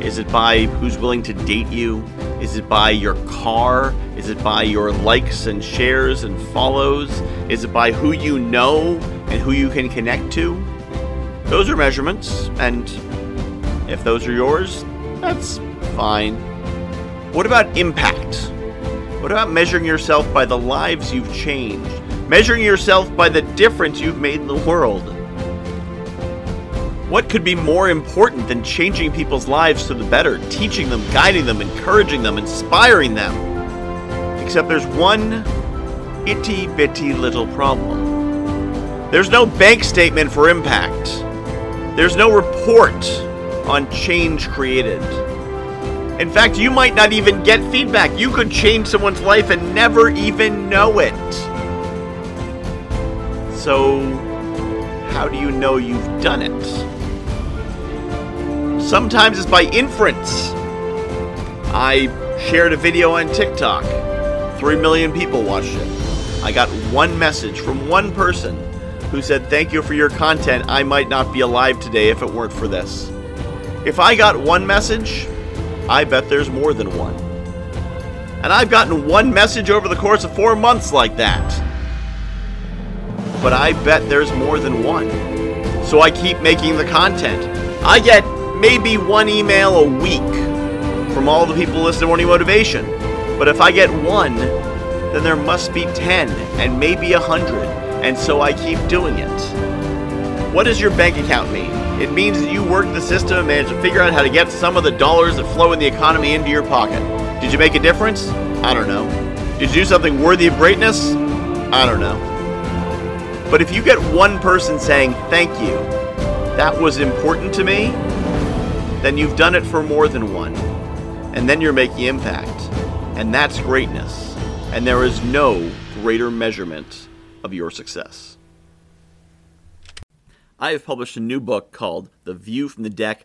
Is it by who's willing to date you? Is it by your car? Is it by your likes and shares and follows? Is it by who you know and who you can connect to? Those are measurements, and if those are yours, that's fine. What about impact? What about measuring yourself by the lives you've changed? Measuring yourself by the difference you've made in the world? What could be more important than changing people's lives to the better, teaching them, guiding them, encouraging them, inspiring them? Except there's one itty bitty little problem. There's no bank statement for impact. There's no report on change created. In fact, you might not even get feedback. You could change someone's life and never even know it. So, how do you know you've done it? Sometimes it's by inference. I shared a video on TikTok. Three million people watched it. I got one message from one person who said, Thank you for your content. I might not be alive today if it weren't for this. If I got one message, I bet there's more than one. And I've gotten one message over the course of four months like that. But I bet there's more than one. So I keep making the content. I get maybe one email a week from all the people listening to Morning Motivation. But if I get one, then there must be 10 and maybe a 100. And so I keep doing it. What does your bank account mean? It means that you work the system and manage to figure out how to get some of the dollars that flow in the economy into your pocket. Did you make a difference? I don't know. Did you do something worthy of greatness? I don't know. But if you get one person saying, thank you, that was important to me, then you've done it for more than one. And then you're making impact. And that's greatness. And there is no greater measurement of your success. I have published a new book called The View from the Deck